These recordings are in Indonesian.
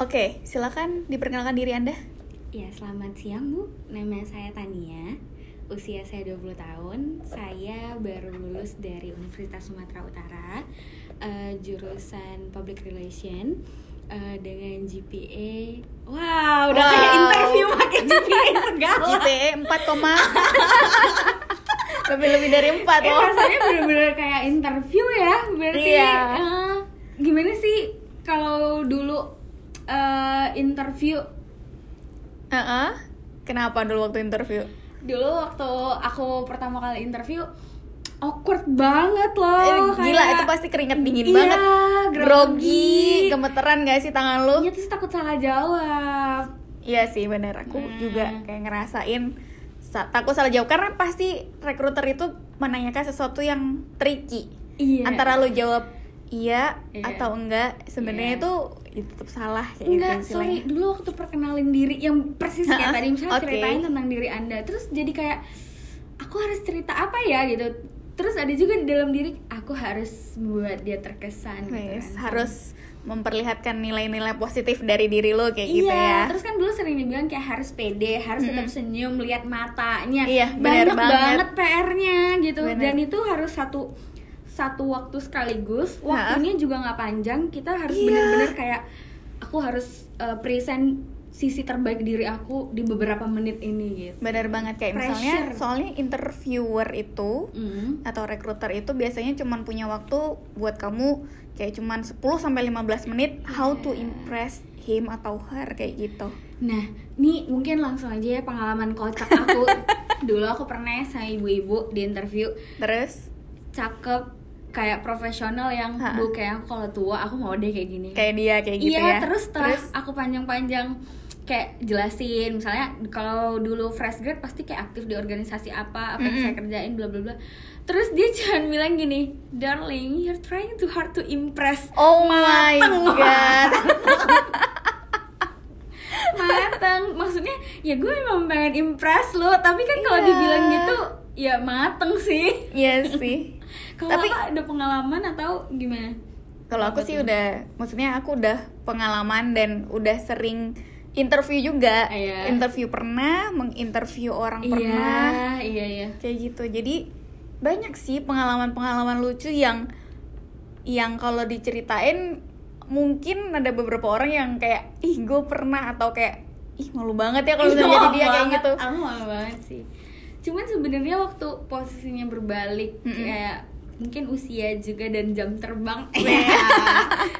Oke, silakan diperkenalkan diri Anda. Ya, selamat siang Bu. Nama saya Tania. Usia saya 20 tahun. Saya baru lulus dari Universitas Sumatera Utara. eh, jurusan Public Relation eh, dengan GPA. Wow, udah kayak Wow. interview pakai GPA segala. GPA 4, koma. lebih lebih dari 4 Eh, loh. rasanya bener-bener kayak interview ya. Berarti Iya. eh, gimana sih kalau dulu eh, interview Heeh. Kenapa dulu waktu interview? dulu waktu aku pertama kali interview awkward banget loh Eh, gila kayak- itu pasti keringet dingin Iya, banget. grogi. Gemeteran gak sih tangan lu? Iya terus takut salah jawab Iya sih bener aku Hmm. juga kayak ngerasain sa- takut salah jawab karena pasti rekruter itu menanyakan sesuatu yang tricky Iya. antara lu jawab iya, Iya. atau enggak sebenarnya Iya. itu itu tetap salah kayak Enggak, gitu sorry, dulu waktu perkenalin diri yang persis kayak tadi misalnya oke. ceritain tentang diri anda Terus jadi kayak, aku harus cerita apa ya gitu Terus ada juga di dalam diri, aku harus buat dia terkesan gitu Wes, kan. harus memperlihatkan nilai-nilai positif dari diri lo kayak Iya, gitu ya terus kan dulu sering dibilang kayak harus pede, harus tetap senyum, lihat matanya. Iya, Banyak banget. banget PR-nya gitu. Bener. Dan itu harus satu satu waktu sekaligus. Ha. Waktunya juga nggak panjang. Kita harus Iya. bener-bener kayak aku harus uh, present sisi terbaik diri aku di beberapa menit ini gitu. benar banget kayak misalnya Pressure. soalnya interviewer itu Mm. atau rekruter itu biasanya cuman punya waktu buat kamu kayak cuman 10 sampai 15 menit how to Iya. impress him atau her kayak gitu. Nah, nih mungkin langsung aja ya pengalaman kocak aku. Dulu aku pernah sama ibu-ibu di interview Terus cakep kayak profesional yang Ha. bu kayak aku kalau tua aku mau deh kayak gini kayak dia kayak gitu iya ya. terus setelah aku panjang-panjang kayak jelasin misalnya kalau dulu fresh grad pasti kayak aktif di organisasi apa apa yang Mm-mm. saya kerjain bla bla bla terus dia jangan bilang gini darling you're trying too hard to impress Oh my Mateng. god. mateng maksudnya ya gue memang pengen impress lo tapi kan kalau Iya. dibilang gitu ya mateng sih Iya sih. Kalau Tapi- ada pengalaman atau gimana? Kalau aku sih udah maksudnya aku udah pengalaman dan udah sering interview juga. Iya. Interview pernah, menginterview orang pernah. iya iya. Iya kayak gitu. Jadi banyak sih pengalaman-pengalaman lucu yang yang kalau diceritain mungkin ada beberapa orang yang kayak ih gue pernah atau kayak ih malu banget ya kalau misalnya jadi dia kayak gitu. Aku malu banget sih cuman sebenarnya waktu posisinya berbalik Mm-mm. kayak mungkin usia juga dan jam terbang Iya.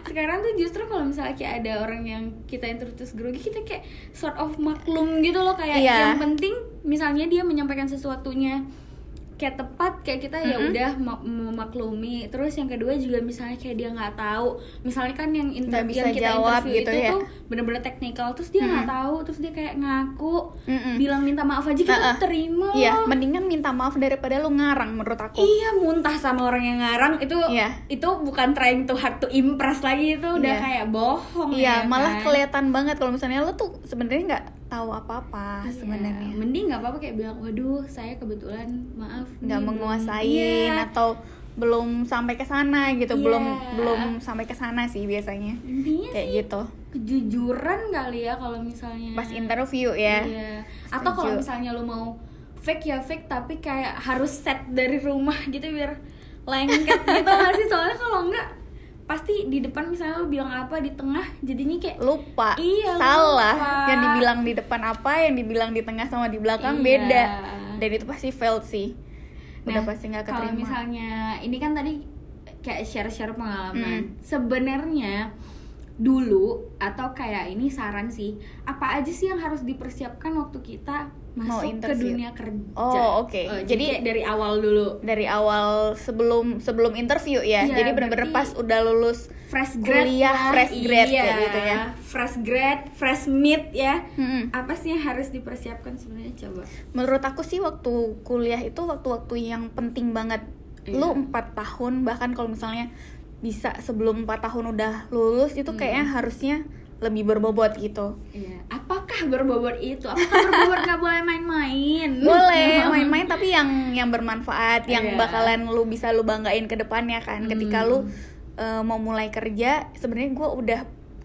sekarang tuh justru kalau misalnya kayak ada orang yang kita introduce grogi kita kayak sort of maklum gitu loh kayak Iya. yang penting misalnya dia menyampaikan sesuatunya kayak tepat kayak kita ya udah ma- memaklumi terus yang kedua juga misalnya kayak dia nggak tahu misalnya kan yang, inter- bisa yang kita jawab interview gitu itu ya. tuh bener-bener teknikal terus dia nggak tahu terus dia kayak ngaku Mm-mm. bilang minta maaf aja kita Ha-ha. terima iya loh. mendingan minta maaf daripada lu ngarang menurut aku iya muntah sama orang yang ngarang itu Iya. itu bukan trying to hard to impress lagi itu udah Iya. kayak bohong iya ya malah kan? kelihatan banget kalau misalnya lu tuh sebenarnya nggak tahu apa-apa Iya, sebenarnya. mending nggak apa-apa kayak bilang waduh saya kebetulan maaf nggak menguasain Iya. atau belum sampai ke sana gitu Iya. belum belum sampai ke sana sih biasanya. Intinya kayak sih gitu. kejujuran kali ya kalau misalnya pas interview ya. Iya. Atau kalau misalnya lu mau fake ya fake tapi kayak harus set dari rumah gitu biar lengket gitu nggak sih? Soalnya kalau enggak pasti di depan misalnya lu bilang apa di tengah jadinya kayak lupa. Iya, salah. Lupa. yang dibilang di depan apa yang dibilang di tengah sama di belakang Iya. beda. Dan itu pasti failed sih. Udah Nah, pasti nggak kalau keterima. misalnya ini kan tadi kayak share-share pengalaman. Sebenarnya dulu atau kayak ini saran sih apa aja sih yang harus dipersiapkan waktu kita Mau masuk ke dunia kerja Oh, oke. Eh, Jadi- jadi dari awal dulu dari awal sebelum sebelum interview ya Iya, jadi bener-bener pas udah lulus fresh grad Kuliah ya. fresh grad iya. kayak gitu ya. fresh grad fresh meet ya Mm-mm. apa sih yang harus dipersiapkan sebenarnya coba menurut aku sih waktu kuliah itu waktu-waktu yang penting banget lu Iya. empat tahun bahkan kalau misalnya bisa sebelum empat tahun udah lulus itu kayaknya Hmm. harusnya lebih berbobot gitu Iya. apakah berbobot itu apakah berbobot nggak boleh main-main boleh main-main tapi yang yang bermanfaat yang Iya. bakalan lu bisa lu banggain ke depannya kan ketika Hmm. lu uh, mau mulai kerja sebenarnya gue udah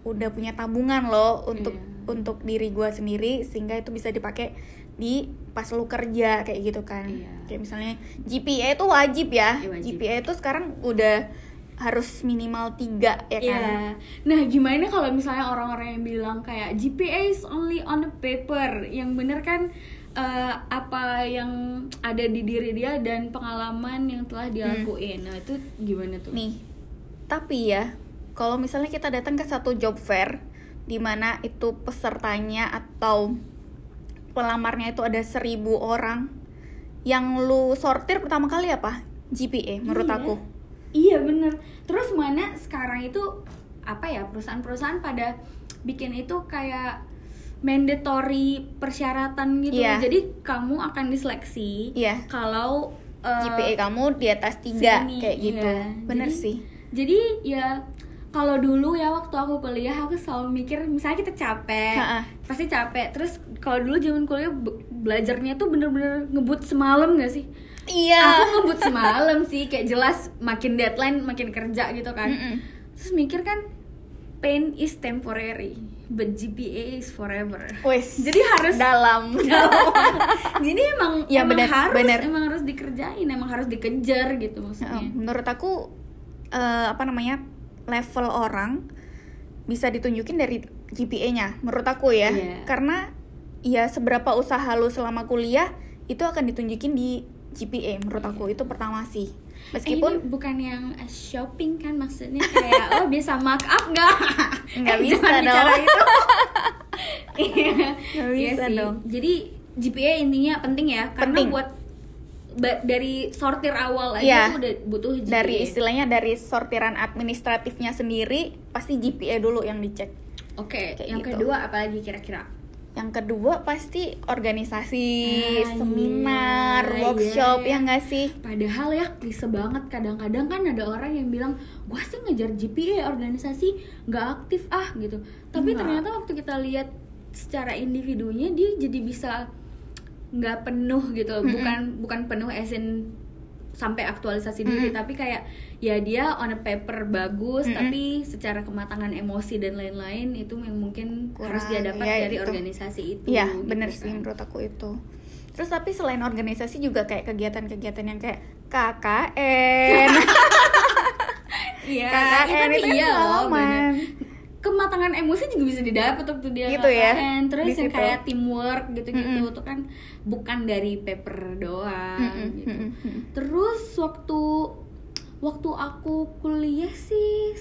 udah punya tabungan loh untuk Iya. untuk diri gue sendiri sehingga itu bisa dipakai di pas lu kerja kayak gitu kan Iya. kayak misalnya GPA itu wajib ya Iya, wajib. GPA itu sekarang udah harus minimal tiga ya kan Iya. Nah, gimana kalau misalnya orang-orang yang bilang kayak GPA is only on the paper, yang bener kan eh, apa yang ada di diri dia dan pengalaman yang telah dilakuin. Nah, itu gimana tuh? nih tapi ya kalau misalnya kita datang ke satu job fair di mana itu pesertanya atau pelamarnya itu ada seribu orang yang lu sortir pertama kali apa GPA menurut Iya. aku Iya bener. Terus mana sekarang itu apa ya perusahaan-perusahaan pada bikin itu kayak mandatory persyaratan gitu. Iya. Jadi kamu akan diseleksi Iya. kalau eh, GPA kamu di atas tiga kayak gitu iya. bener Jadi- sih Jadi ya kalau dulu ya waktu aku kuliah aku selalu mikir misalnya kita capek Ha-ha. pasti capek terus kalau dulu zaman kuliah be- belajarnya tuh bener-bener ngebut semalam gak sih iya. Aku ngebut semalam sih kayak jelas makin deadline makin kerja gitu kan. Mm-mm. terus mikir kan pain is temporary but GPA is forever. Wes jadi harus dalam. jadi emang Ya, emang bener, harus bener. emang harus dikerjain emang harus dikejar gitu maksudnya. Menurut aku eh, apa namanya level orang bisa ditunjukin dari GPA-nya menurut aku ya. Iya. karena ya seberapa usaha lu selama kuliah itu akan ditunjukin di GPA menurut aku itu pertama sih Eh, meskipun ini bukan yang eh, shopping kan maksudnya kayak oh bisa mark up nggak? Nggak Eh, bisa dong. itu. Iya, Nggak iya bisa dong. Jadi GPA intinya penting ya karena Penting. buat ba- dari sortir awal aja tuh udah butuh GPA. dari istilahnya dari sortiran administratifnya sendiri pasti GPA dulu yang dicek Oke, Kayak yang gitu. kedua apalagi kira-kira? Yang kedua pasti organisasi Ah, seminar iya, workshop iya. ya nggak sih Padahal ya klise banget kadang-kadang kan ada orang yang bilang gua sih ngejar GPA organisasi nggak aktif ah gitu. Tapi Nggak. ternyata waktu kita lihat secara individunya dia jadi bisa nggak penuh gitu. Mm-mm. Bukan bukan penuh as in sampai aktualisasi diri Mm-mm. tapi kayak ya dia on a paper bagus Mm-mm. tapi secara kematangan emosi dan lain-lain itu yang mungkin harus Kurang, dia dapat ya, dari itu. organisasi itu. Iya gitu bener sih kan. menurut aku itu terus tapi selain organisasi juga kayak kegiatan-kegiatan yang kayak KKN Iya, KKN tapi itu kan iya loh. Kematangan emosi juga bisa didapat waktu dia Gitu ya, KKN. Terus yang kayak teamwork gitu-gitu Mm-mm. itu kan bukan dari paper doang Mm-mm, gitu. mm-mm, mm-mm. Terus waktu waktu aku kuliah sih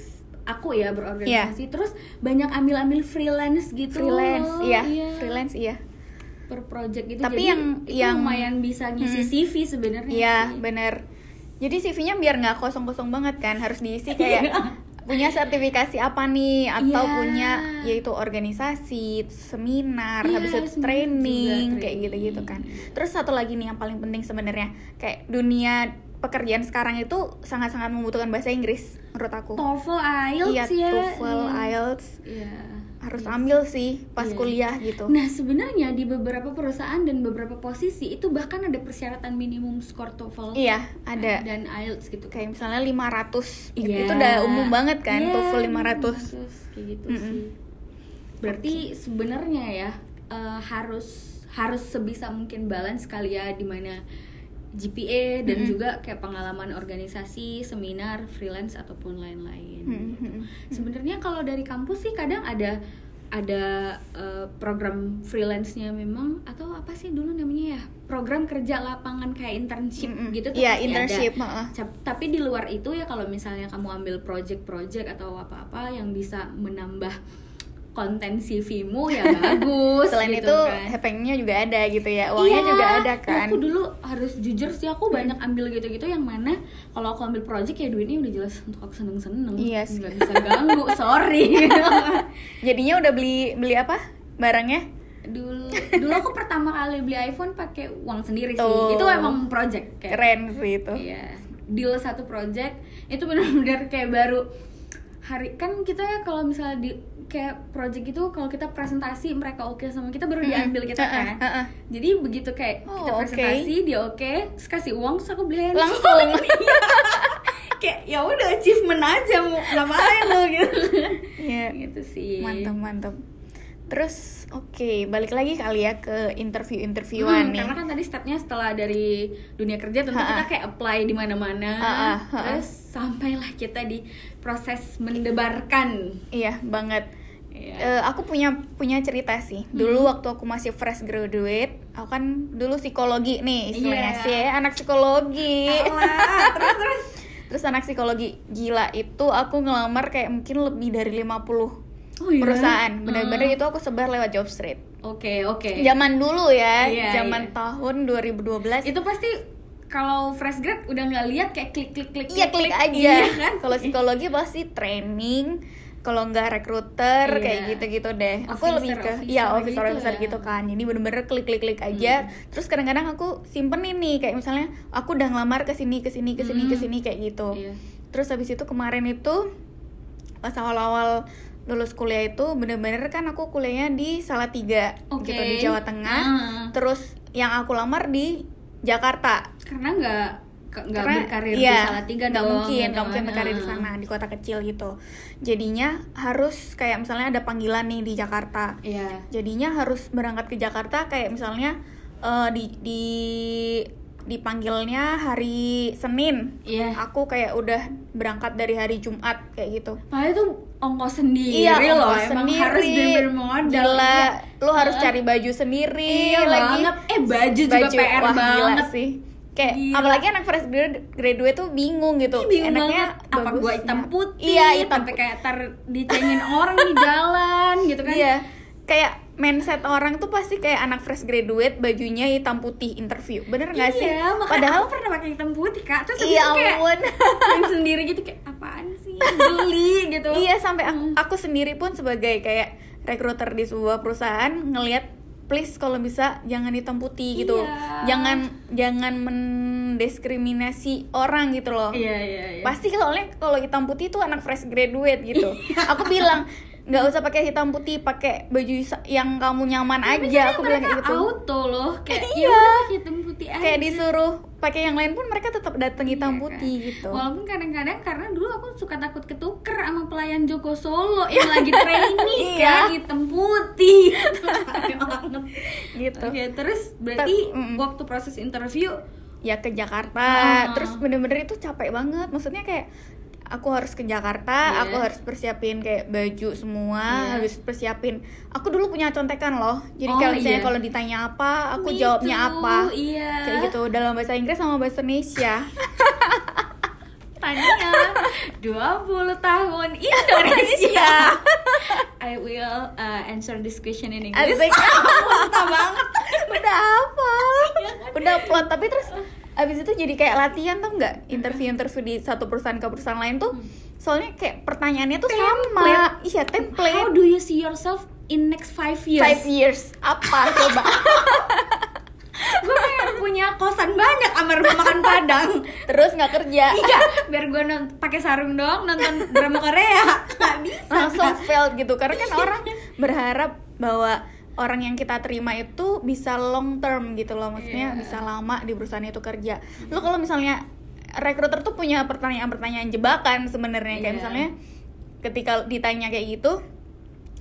aku ya berorganisasi terus banyak ambil-ambil freelance gitu freelance iya freelance iya per project gitu Tapi Jadi yang- itu yang- lumayan bisa ngisi Hmm. CV sebenarnya iya sih. bener jadi CV-nya biar nggak kosong-kosong banget kan harus diisi kayak punya sertifikasi apa nih atau Iya. punya yaitu organisasi seminar Iya, habis itu seminar training juga, kayak training. gitu-gitu kan terus satu lagi nih yang paling penting sebenarnya kayak dunia pekerjaan sekarang itu sangat-sangat membutuhkan bahasa Inggris menurut aku TOEFL IELTS iya ya TOEFL iya. IELTS Iya. Harus Iya. ambil sih pas Iya. kuliah gitu Nah sebenarnya di beberapa perusahaan dan beberapa posisi itu bahkan ada persyaratan minimum skor TOEFL iya ada dan IELTS gitu. kayak misalnya 500 Iya. itu udah umum banget kan Iya, TOEFL 500 kayak gitu Mm-mm. sih. Berarti sebenarnya ya eh, harus harus sebisa mungkin balance kali ya di mana GPA dan Mm-mm. juga kayak pengalaman organisasi, seminar, freelance ataupun lain-lain. Mm-mm. gitu. Sebenarnya kalau dari kampus sih kadang ada ada eh, program freelance-nya memang atau apa sih dulu namanya ya program kerja lapangan kayak internship Mm-mm. gitu tuh Iya, pasti internship, ada. Cap- tapi di luar itu ya kalau misalnya kamu ambil project-project atau apa-apa yang bisa menambah konten CV-mu ya bagus Selain gitu itu kan. happeningnya juga ada gitu ya uangnya Iya, juga ada kan Aku dulu harus jujur sih aku banyak ambil gitu-gitu yang mana kalau aku ambil project ya duitnya udah jelas untuk aku seneng-seneng. Iya sih. Nggak bisa ganggu, sorry. jadinya udah beli beli apa barangnya dulu dulu aku pertama kali beli iPhone pakai uang sendiri sih. Tuh. Itu emang project kayak. keren sih itu Iya. Deal satu project itu benar-benar kayak baru hari kan kita kalau misalnya di kayak project itu kalau kita presentasi mereka oke sama kita baru diambil kita Heeh, kan. heeh. Jadi begitu kayak kita Oh, oke. presentasi dia oke, terus kasih uang terus aku beli handphone. langsung kayak ya udah achievement aja mau ngapain lo gitu. Iya. gitu sih mantap mantap terus oke balik lagi kali ya ke interview Hmm, interviewan nih karena kan tadi stepnya setelah dari dunia kerja tentu Ha-ha. kita kayak apply di mana-mana terus sampailah kita di proses mendebarkan iya banget Iya. Eh, aku punya punya cerita sih dulu waktu aku masih fresh graduate aku kan dulu psikologi nih istilahnya Iya. sih anak psikologi Alah, terus terus terus anak psikologi gila itu aku ngelamar kayak mungkin lebih dari 50 Oh, iya? perusahaan bener-bener Hmm. itu aku sebar lewat job street oke oke zaman dulu ya Iya, zaman iya. tahun 2012 itu pasti kalau fresh grad udah nggak lihat kayak klik klik klik iya klik aja iya kan kalau psikologi pasti training kalau nggak rekruter Iya. kayak gitu-gitu deh aku Officer, lebih ke officer iya officer gitu officer ya. gitu kan jadi bener-bener klik klik klik aja terus kadang-kadang aku simpen ini kayak misalnya aku udah ngelamar ke sini ke sini ke sini ke Hmm. sini kayak gitu Iya. terus habis itu kemarin itu pas awal-awal lulus kuliah itu bener-bener kan aku kuliahnya di Salatiga Oke. gitu di Jawa Tengah Ah. terus yang aku lamar di Jakarta. Karena nggak nggak berkarir iya, di Salatiga nggak mungkin gitu nggak mungkin kan. berkarir di sana di kota kecil gitu. Jadinya harus kayak misalnya ada panggilan nih di Jakarta. Iya. Jadinya harus berangkat ke Jakarta kayak misalnya eh, di di dipanggilnya hari Senin Iya. aku kayak udah berangkat dari hari Jumat kayak gitu Padahal itu ongkos sendiri iya loh, ongkos emang sendiri harus bener-bener modal. Gila, Iya. lu harus Heeh. cari baju sendiri Iya lagi banget. Eh, baju juga PR wah, gila banget. sih kayak Gila. apalagi anak fresh grad- graduate tuh bingung gitu Ih, bingung enaknya banget apa gua hitam putih iya hitam sampai kayak tar dicengin orang di jalan gitu kan iya kayak mindset orang tuh pasti kayak anak fresh graduate bajunya hitam putih interview. Bener nggak sih? Iya, makanya padahal aku pernah pakai hitam putih kak. Terus iya kayak sendiri gitu kayak apaan sih? Beli gitu. Iya sampai aku, aku sendiri pun sebagai kayak recruiter di sebuah perusahaan ngelihat please kalau bisa jangan hitam putih gitu. Iya. jangan jangan mendiskriminasi orang gitu loh. Iya iya iya. Pasti soalnya kalau hitam putih tuh anak fresh graduate gitu. Aku bilang nggak usah pakai hitam putih pakai baju yang kamu nyaman Tapi aja kadang aku bilang kayak gitu auto loh kayak Iya. ya hitam putih aja kayak disuruh pakai yang lain pun mereka tetap datang hitam Iya, putih kan? gitu Walaupun kadang-kadang karena dulu aku suka takut ketuker sama pelayan Joko Solo yang lagi training Iya. kan hitam putih. Gitu Oke, terus berarti mm. waktu proses interview ya ke Jakarta Ah. terus bener-bener itu capek banget maksudnya kayak aku harus ke Jakarta Iya. aku harus persiapin kayak baju semua Iya. harus persiapin aku dulu punya contekan loh jadi Oh, kalau misalnya iya. kalau ditanya apa aku Me jawabnya too, apa Iya. kayak gitu dalam bahasa Inggris sama bahasa Indonesia Tania 20 tahun Indonesia. I will uh, answer this question in English. Asik banget. udah hafal udah plot tapi terus abis itu jadi kayak latihan tuh nggak interview interview di satu perusahaan ke perusahaan lain tuh soalnya kayak pertanyaannya tuh sama Template. iya How template do you see yourself in next five years? five years apa coba gue pengen punya kosan banyak sama rumah makan Padang. terus nggak kerja Iya, biar gue nonton pakai sarung dong nonton drama Korea. Gak bisa. langsung failed gitu karena kan orang berharap bahwa orang yang kita terima itu bisa long term gitu loh maksudnya Iya. bisa lama di perusahaan itu kerja lo kalau misalnya rekruter tuh punya pertanyaan-pertanyaan jebakan sebenarnya kayak Iya. misalnya ketika ditanya kayak gitu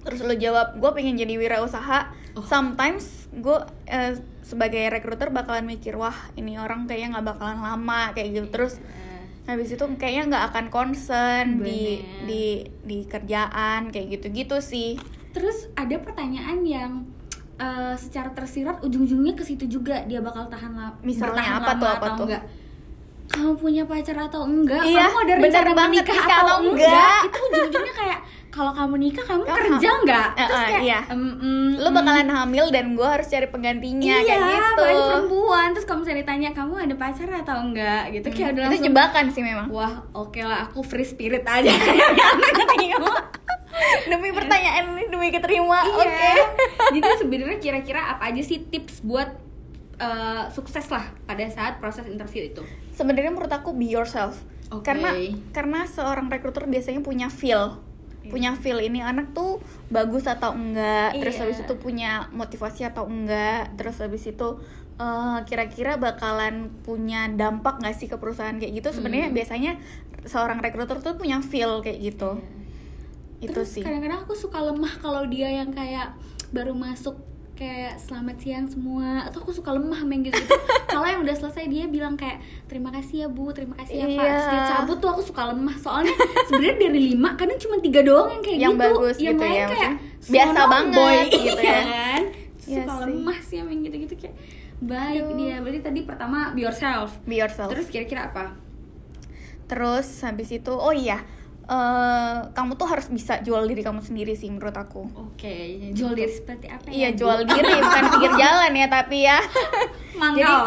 terus lo jawab gue pengen jadi wirausaha Oh. sometimes gue eh, sebagai rekruter bakalan mikir wah ini orang kayaknya nggak bakalan lama kayak gitu terus habis itu kayaknya nggak akan concern di Bener. di di kerjaan kayak gitu-gitu sih Terus ada pertanyaan yang eh, secara tersirat ujung-ujungnya ke situ juga dia bakal tahan lama. Misalnya apa tuh, apa tuh? Enggak. Kamu punya pacar atau enggak? Iya, kamu ada rencana menikah nikah atau atau enggak? enggak? Itu ujung-ujungnya kayak kalau kamu nikah kamu Kamu- kerja enggak? Eh, Terus eh, kayak iya. "Em, em, lo em." bakalan hamil dan gue harus cari penggantinya iya, kayak gitu apalagi perempuan terus kalau misalnya ditanya kamu ada pacar atau enggak gitu kayak udah itu langsung jebakan sih memang wah oke lah aku free spirit aja demi pertanyaan ini demi keterima Iya. oke Jadi sebenarnya kira-kira apa aja sih tips buat uh, sukses lah pada saat proses interview itu? sebenarnya menurut aku be yourself Oke. karena karena seorang rekruter biasanya punya feel Iya. punya feel ini anak tuh bagus atau enggak terus Iya. habis itu punya motivasi atau enggak terus habis itu eh, kira-kira bakalan punya dampak nggak sih ke perusahaan kayak gitu sebenarnya Hmm. biasanya seorang rekruter tuh punya feel kayak gitu itu Terus sih. kadang-kadang aku suka lemah kalau dia yang kayak baru masuk kayak selamat siang semua. Atau aku suka lemah main gitu, -gitu. kalau yang udah selesai dia bilang kayak terima kasih ya bu. Terima kasih ya pak. Iya. Terus dia cabut tuh aku suka lemah. Soalnya sebenarnya dari lima kadang cuma tiga doang yang kayak Yang gitu. bagus yang gitu lain ya, kayak biasa banget boy, gitu ya. kan? Iya suka sih. lemah sih yang main gitu-gitu kayak baik Aduh. dia. Berarti tadi pertama be yourself. Be yourself. Terus kira-kira apa? Terus habis itu oh iya eh, kamu tuh harus bisa jual diri kamu sendiri sih menurut aku. Oke jual diri seperti apa iya ya Bu? jual diri bukan pinggir jalan ya tapi ya. Jadi mangkal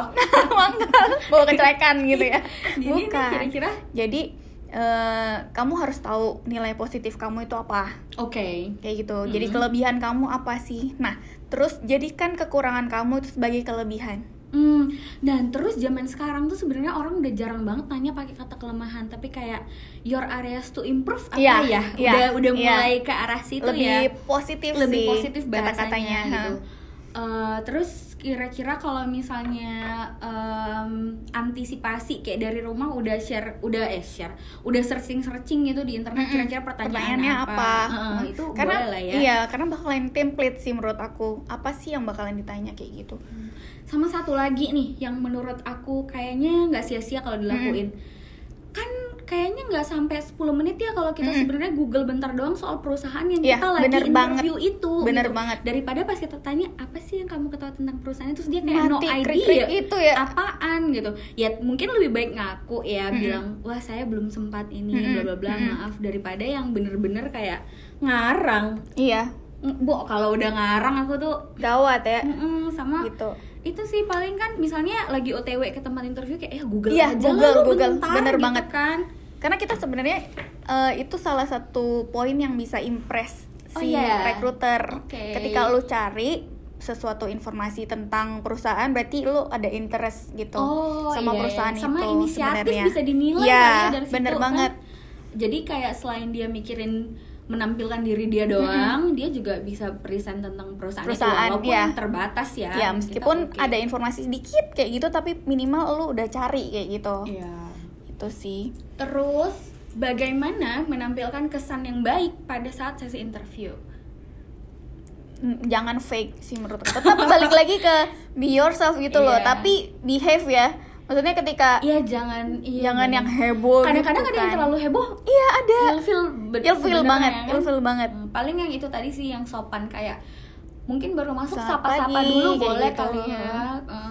mangkal bawa kecelekan gitu ya. Jadi bukan. kira-kira? Jadi eh, kamu harus tahu nilai positif kamu itu apa. Oke. Kayak gitu. Jadi Mhm. kelebihan kamu apa sih? Nah terus jadikan kekurangan kamu itu sebagai kelebihan Hmm, dan terus zaman sekarang tuh sebenarnya orang udah jarang banget tanya pakai kata kelemahan, tapi kayak your areas to improve apa Iya, ya? iya, udah udah iya. mulai ke arah situ lebih ya. positif lebih sih positif bahasanya kata-katanya gitu. Eh, terus kira-kira kalau misalnya em, antisipasi kayak dari rumah udah share, udah eh share, udah searching searching gitu di internet kira-kira pertanyaan pertanyaannya apa, Heeh, itu karena boleh lah ya. iya karena bakalan template sih menurut aku. Apa sih yang bakalan ditanya kayak gitu? Sama satu lagi nih yang menurut aku kayaknya nggak sia-sia kalau dilakuin. Kan kayaknya nggak sampai 10 menit ya kalau kita Mm-mm. sebenarnya Google bentar doang soal perusahaan yang Iya, kita lagi bener interview itu. Bener gitu. banget. Daripada pas kita tanya apa sih yang kamu ketahui tentang perusahaan terus dia kayak no Mati, idea krik-krik itu ya. apaan gitu. Ya mungkin lebih baik ngaku ya Mm-mm. bilang wah saya belum sempat ini Mm-mm, bla bla bla mm-mm. maaf daripada yang bener-bener kayak ngarang. iya Bu, kalau udah ngarang aku tuh gawat ya mm-mm, sama gitu itu sih paling kan misalnya lagi OTW ke tempat interview kayak ya Google Iya, aja Google, Google. bentar, Bener gitu banget. kan karena kita sebenarnya eh, itu salah satu poin yang bisa impress Oh, si iya. recruiter Oke. ketika lu cari sesuatu informasi tentang perusahaan berarti lu ada interest gitu oh sama iya, perusahaan iya. sama itu inisiatif sebenarnya. bisa dinilai Iya, ya dari situ bener kan. banget jadi kayak selain dia mikirin menampilkan diri dia doang dia juga bisa present tentang perusahaan, Perusahaan, itu walaupun iya. terbatas ya ya Kita meskipun ada informasi sedikit kayak gitu tapi minimal lu udah cari kayak gitu Iya. Itu sih. Terus bagaimana menampilkan kesan yang baik pada saat sesi interview? Mm, jangan fake sih menurut aku. Tetap balik lagi ke be yourself gitu loh. Iya. tapi behave ya. Maksudnya ketika Iya jangan iya, jangan yang heboh kadang-kadang gitu ada yang kan. terlalu heboh. Iya ada. Ilfil ilfil sebenarnya, banget kan? ilfil banget. Hmm, paling yang itu tadi sih yang sopan kayak mungkin baru masuk Sapa sapa-sapa dulu boleh gitu. kali ya. Eh,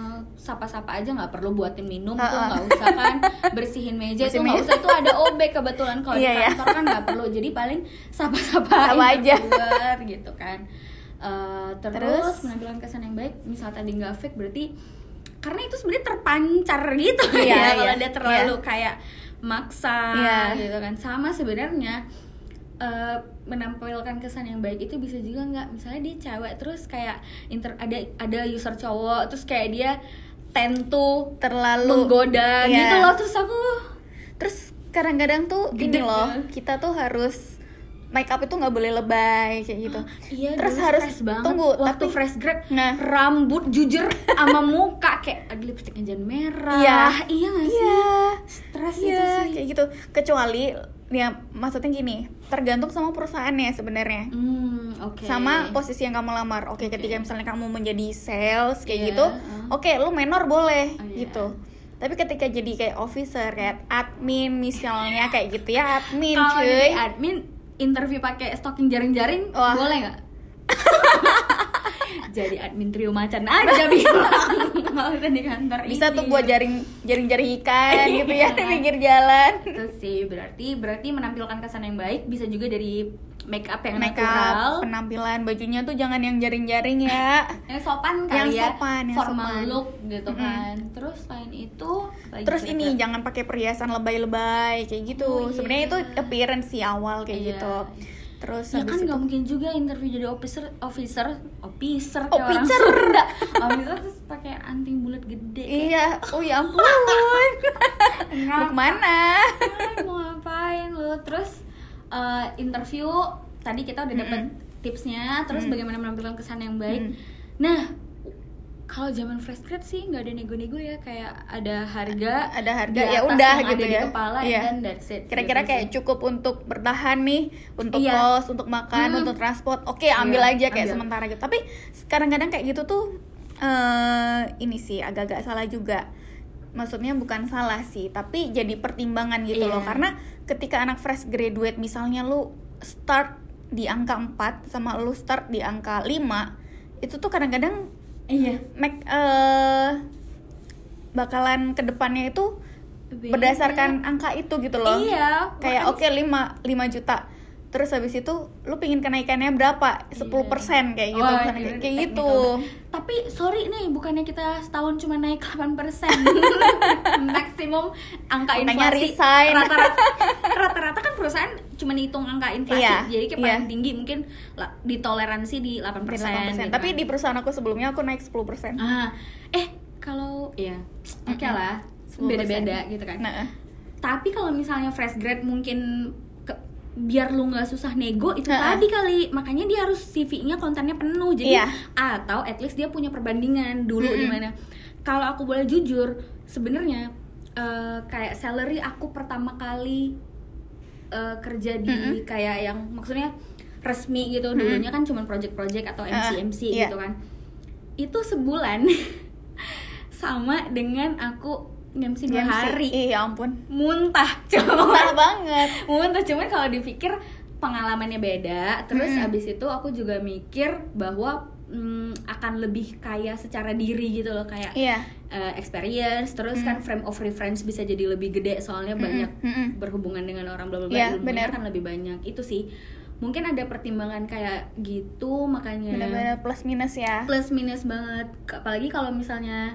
sapa-sapa aja nggak perlu buatin minum tuh nggak usah kan. Bersihin meja Bersihin tuh nggak usah tuh ada OB kebetulan kalau Iya, di iya. kantor kan nggak perlu. Jadi paling sapa-sapa Sapa aja. interviewer gitu kan. Eh, terus, Terus? menampilkan kesan yang baik misal tadi nggak fake berarti karena itu sebenarnya terpancar gitu Iya, ya iya, kalau dia terlalu kayak maksa Iya. gitu kan. Sama sebenarnya eh, menampilkan kesan yang baik itu bisa juga nggak? Misalnya dia cewek terus kayak inter ada ada user cowok terus kayak dia tentu terlalu menggoda Iya. gitu loh terus aku terus kadang-kadang tuh Gede gini loh ya. kita tuh harus make up itu nggak boleh lebay kayak gitu iya terus dulu harus banget tunggu waktu tapi fresh grad Nah. rambut jujur sama muka kayak ada lipstiknya jangan merah Iya. iya sih iya stres iya itu sih kayak gitu kecuali ya maksudnya gini tergantung sama perusahaannya sebenarnya. Hmm oke. Sama posisi yang kamu lamar. Oke ketika misalnya kamu menjadi sales kayak Iya, gitu uh. oke lu menor boleh Oh, iya. gitu. Tapi ketika jadi kayak officer kayak admin misalnya kayak gitu ya admin kalau cuy. jadi admin interview pakai stocking jaring-jaring boleh nggak? Jadi admin trio macan aja bilang kalau udah di kantor bisa ini. tuh buat jaring jaring jaring ikan gitu ya di pinggir jalan itu sih berarti berarti menampilkan kesan yang baik bisa juga dari make up yang make natural up penampilan bajunya tuh jangan yang jaring-jaring ya yang sopan Yang kali ya sopan, yang formal sopan. look gitu Mm-mm. kan terus selain itu terus kira-kira? ini jangan pakai perhiasan lebay-lebay kayak gitu Oh, iya. sebenarnya itu appearance sih awal kayak Iya. gitu terus ya kan nggak mungkin juga interview jadi officer officer officer kayak Officer. Sunda officer terus pakai anting bulat gede iya. Oh ya ampun. Mau ke mana? Mau ngapain lu terus eh, interview tadi kita udah dapet tipsnya terus Mm. bagaimana menampilkan kesan yang baik. Mm. nah kalau zaman fresh grad sih nggak ada nego-nego ya kayak ada harga ada harga ya udah gitu ada ya di kepala Iya. dan that's it kira-kira gitu kayak cukup untuk bertahan nih untuk Iya. kos untuk makan Hmm. untuk transport oke ambil Iya, aja kayak ambil. sementara gitu tapi kadang-kadang kayak gitu tuh eh ini sih agak-agak salah juga maksudnya bukan salah sih tapi jadi pertimbangan gitu Iya. loh karena ketika anak fresh graduate misalnya lu start di angka 4 sama lu start di angka 5 itu tuh kadang-kadang iya make eh bakalan ke depannya itu Beda. berdasarkan angka itu gitu loh iya kayak oke 5 5 juta terus habis itu lu pingin kenaikannya berapa 10% kayak gitu Wah, Kan ini kayak teknikal gitu. Tapi sorry nih, bukannya kita setahun cuma naik 8% Maksimum angka Makanya inflasi. Rata-rata rata-rata kan perusahaan cuma hitung angka inflasi Iya, Jadi kayak paling iya. tinggi mungkin ditoleransi di 8%, Di 8%. gitu tapi kan. di perusahaan aku sebelumnya aku naik 10% ah, Eh, kalau ya oke Mm-mm. lah 10%. Beda-beda gitu kan nah tapi kalau misalnya fresh grad mungkin biar lu nggak susah nego itu Heeh. tadi kali makanya dia harus CV-nya kontennya penuh jadi Iya. atau at least dia punya perbandingan dulu Mm-mm. di mana kalau aku boleh jujur sebenarnya eh, kayak salary aku pertama kali eh, kerja di Mm-mm. kayak yang maksudnya resmi gitu Mm-mm. dulunya kan cuma project-project atau MC MC iya. gitu kan itu sebulan sama dengan aku MC dua MC. hari. Iya ampun. Muntah cuman mahal banget. Muntah cuman kalau dipikir pengalamannya beda terus Mm-mm. abis itu aku juga mikir bahwa mm, akan lebih kaya secara diri gitu loh kayak iya. eh, experience terus kan frame of reference bisa jadi lebih gede soalnya banyak Mm-mm. berhubungan dengan orang bla bla bla Iya, ilmunya kan lebih banyak. Itu sih. Mungkin ada pertimbangan kayak gitu makanya. Benar-benar plus minus ya. Plus minus banget. Apalagi kalau misalnya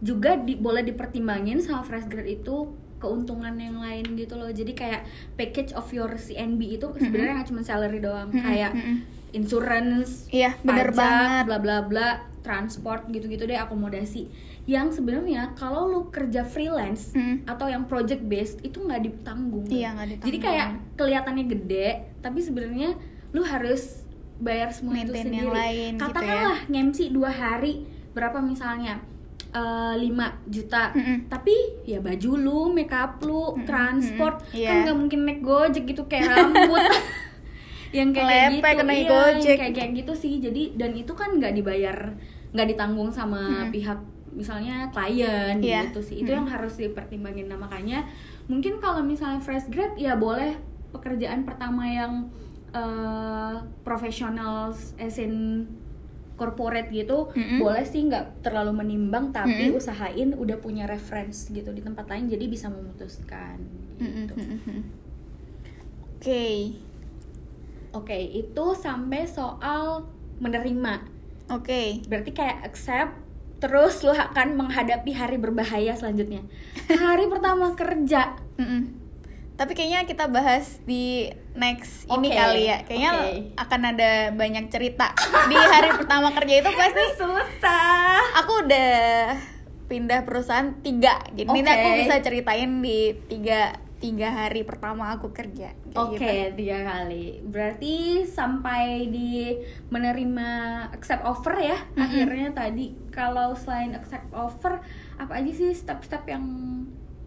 juga di, boleh dipertimbangin sama fresh grad itu keuntungan yang lain gitu loh jadi kayak package of your CNB itu sebenarnya nggak cuma salary doang Mm-mm, kayak mm-mm. insurance Iya, bener pajak, banget. bla bla bla transport gitu-gitu deh akomodasi yang sebenarnya kalau lu kerja freelance Mm. atau yang project based itu nggak ditanggung Iya, nggak ditanggung. jadi kayak kelihatannya gede tapi sebenarnya lu harus bayar semua itu Maintain sendiri yang lain gitu ya. katakanlah ngemsi dua hari berapa misalnya 5 juta Mm-mm. tapi ya baju lu make up lu Mm-mm, transport mm-mm, iya. kan nggak mungkin naik gojek gitu kayak rambut yang kayak Lepek gitu naik iya, yang Gojek. kayak kayak gitu sih jadi dan itu kan nggak dibayar nggak ditanggung sama Mm-mm. pihak misalnya klien Iya. gitu sih itu yang harus dipertimbangin nah makanya mungkin kalau misalnya fresh grad ya boleh pekerjaan pertama yang eh, profesional as in corporate gitu Mm-mm. boleh sih nggak terlalu menimbang tapi Mm-mm. usahain udah punya reference gitu di tempat lain jadi bisa memutuskan gitu. oke Oke, itu sampai soal menerima. oke Berarti kayak accept terus lo akan menghadapi hari berbahaya selanjutnya. Hari pertama kerja. Mm-mm. Tapi kayaknya kita bahas di next ini Oke, kali ya. Kayaknya oke. akan ada banyak cerita di hari pertama kerja itu pasti. susah. Aku udah pindah perusahaan tiga, jadi Oke. aku bisa ceritain di tiga tiga hari pertama aku kerja. Oke, gitu. tiga kali. Berarti sampai di menerima accept offer ya. Mm-mm. Akhirnya tadi kalau selain accept offer, apa aja sih step-step yang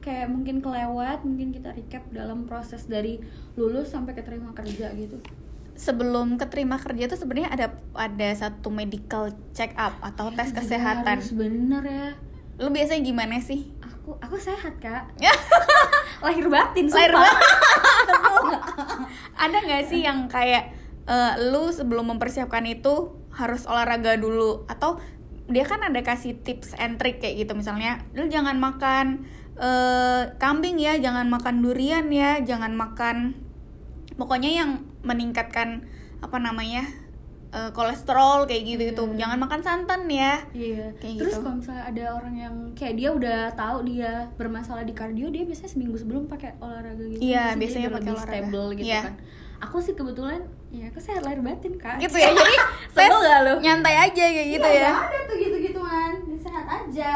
kayak mungkin kelewat, mungkin kita recap dalam proses dari lulus sampai keterima kerja gitu. Sebelum keterima kerja tuh sebenarnya ada ada satu medical check up atau tes Itu juga kesehatan. harus bener ya. Lu biasanya gimana sih? Aku aku sehat kak. Lahir batin. Lahir sumpah. ada nggak sih yang kayak eh, lu sebelum mempersiapkan itu harus olahraga dulu atau dia kan ada kasih tips and trick kayak gitu misalnya lu jangan makan eh, kambing ya jangan makan durian ya jangan makan pokoknya yang meningkatkan apa namanya eh, kolesterol kayak gitu gitu Iya. jangan makan santan ya Iya. Kayak Terus gitu. kalau misalnya ada orang yang kayak dia udah tahu dia bermasalah di kardio, dia biasanya seminggu sebelum pakai olahraga gitu. Iya, Terus biasanya dia pakai olahraga. stable gitu Iya. kan. Aku sih kebetulan ya aku sehat lahir batin kak. gitu ya jadi tes gak lu? nyantai aja kayak gitu Iya, ya nggak ada tuh gitu-gituan. Sehat aja.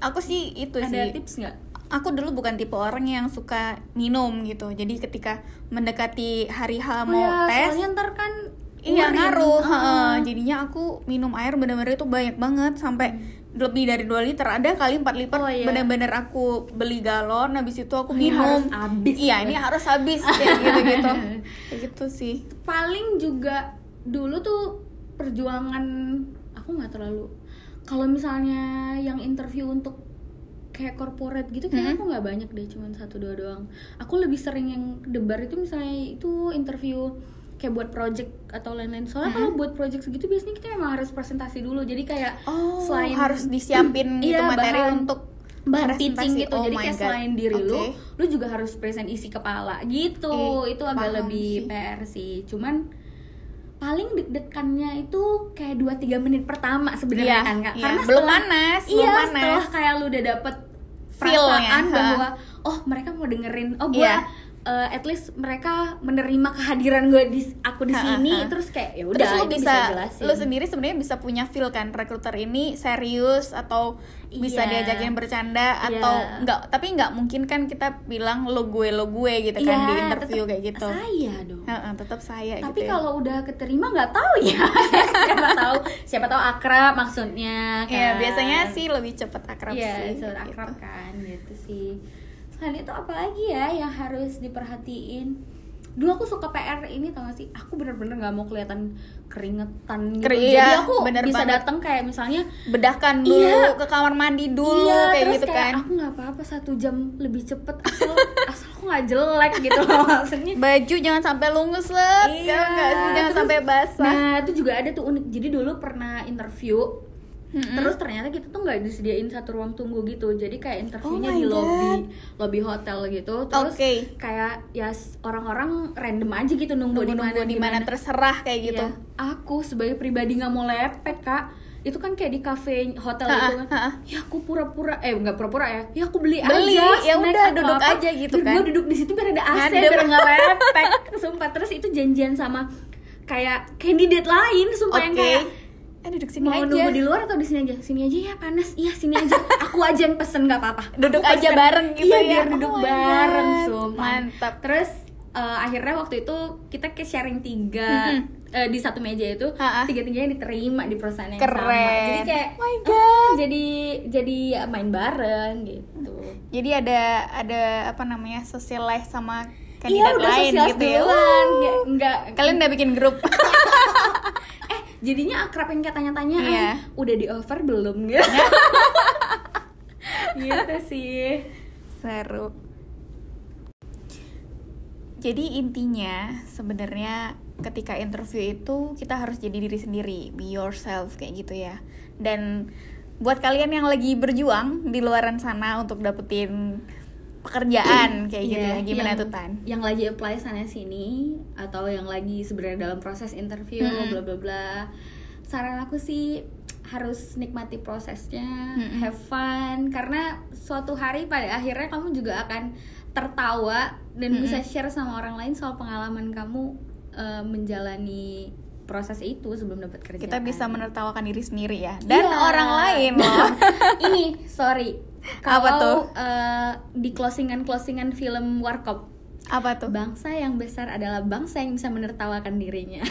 aku sih itu ada sih tips nggak? aku dulu bukan tipe orang yang suka minum gitu jadi ketika mendekati hari H Oh mau ya, tes soalnya ntar kan iya ngaruh Ah. heeh. jadinya aku minum air bener-bener itu banyak banget sampai lebih dari 2 liter ada kali empat liter Oh, iya. bener-bener aku beli galon habis itu aku Ini minum harus habis. iya ini harus habis kayak gitu-gitu kayak gitu sih paling juga dulu tuh perjuangan aku nggak terlalu kalau misalnya yang interview untuk kayak corporate gitu kayaknya Hmm. aku nggak banyak deh cuman satu dua doang aku lebih sering yang debar itu misalnya itu interview kayak buat project atau lain-lain soalnya kalau buat project segitu biasanya kita memang harus presentasi dulu jadi kayak oh selain harus disiapin gitu Iya, materi bahan- untuk bahan pitching gitu Oh jadi kayak God. selain diri lu Oke. lu juga harus present isi kepala gitu Eh, itu agak lebih sih. PR sih cuman paling deg-degannya itu kayak 2-3 menit pertama sebenarnya Iya, kan kak iya. karena Belum setelah- panas, iya belum panas. setelah kayak lu udah dapet Feel-nya, perasaan bahwa oh mereka mau dengerin oh gue Iya. Uh, at least mereka menerima kehadiran gue di aku di Ha, ha, sini ha. terus kayak ya udah lu bisa, jelasin. lu sendiri sebenarnya bisa punya feel kan rekruter ini serius atau bisa Iya. diajakin bercanda Iya. atau enggak tapi nggak mungkin kan kita bilang lo gue lo gue gitu kan Iya, di interview tetep kayak gitu. saya dong Heeh, tetap saya tapi gitu. ya. kalau udah keterima nggak tahu ya siapa tahu siapa tahu akrab maksudnya kan ya biasanya sih lebih cepet akrab Iya, sih. gitu. akrab kan gitu sih selain itu apa lagi ya yang harus diperhatiin dulu aku suka PR ini tau gak sih aku bener-bener nggak mau kelihatan keringetan gitu Keri- jadi iya, aku bener bisa datang kayak misalnya Bedahkan dulu Iya. ke kamar mandi dulu iya, kayak terus gitu kayak kan. aku nggak apa-apa satu jam lebih cepet asal asal aku nggak jelek gitu loh maksudnya Baju jangan sampai lungus lah, Iya, jangan terus- sampai basah. Nah, itu juga ada tuh unik. Jadi dulu pernah interview. Mm-mm. Terus ternyata kita tuh nggak disediain satu ruang tunggu gitu. Jadi kayak interviewnya Oh di lobby, lobby hotel gitu. Terus Oke. kayak ya orang-orang random aja gitu nunggu, di mana di mana terserah kayak gitu. Iya. Aku sebagai pribadi nggak mau lepek, Kak. Itu kan kayak di cafe hotel Ha-ha, gitu kan. ha-ha. Ya aku pura-pura eh nggak pura-pura ya. Ya aku beli, Beli, aja. ya udah, duduk apa. aja gitu kan. Gue duduk di situ biar ada AC Ngadem. biar nggak lepek. Sumpah terus itu janjian sama kayak candidate lain sumpah yang Oke. kayak Eh duduk sini mau aja. nunggu di luar atau di sini aja sini aja ya panas iya sini aja aku aja yang pesen nggak apa-apa Duduk aja bareng gitu iya, ya. biar duduk Oh bareng God. sumpah Mantap. terus eh, akhirnya waktu itu kita ke sharing tiga eh, di satu meja itu Ha-ha. tiga tiganya diterima di perusahaan yang Keren. sama jadi kayak Oh my ah, jadi jadi ya, main bareng gitu Jadi ada ada apa namanya socialize sama iya kandidat udah lain gitu ya. duluan Wuh. nggak nggak Kalian udah bikin grup. jadinya akrab yang kayak tanya-tanya Iya. "Ah, udah di offer belum gitu gitu sih Seru. Jadi intinya sebenarnya ketika interview itu kita harus jadi diri sendiri, be yourself kayak gitu ya. Dan buat kalian yang lagi berjuang di luaran sana untuk dapetin pekerjaan kayak gitu Iya, ya, gimana yang- tuh Tan? Yang lagi apply sana sini atau yang lagi sebenarnya dalam proses interview Mm-mm. bla bla bla. Saran aku sih harus nikmati prosesnya, Mm-mm. have fun karena suatu hari pada akhirnya kamu juga akan tertawa dan Mm-mm. bisa share sama orang lain soal pengalaman kamu eh, menjalani proses itu sebelum dapat kerjaan. Kita bisa menertawakan diri sendiri ya dan Iya. orang lain loh. Ini sorry. Apa Kalau tuh? eh, di closingan closingan film Warkop apa tuh? Bangsa yang besar adalah bangsa yang bisa menertawakan dirinya.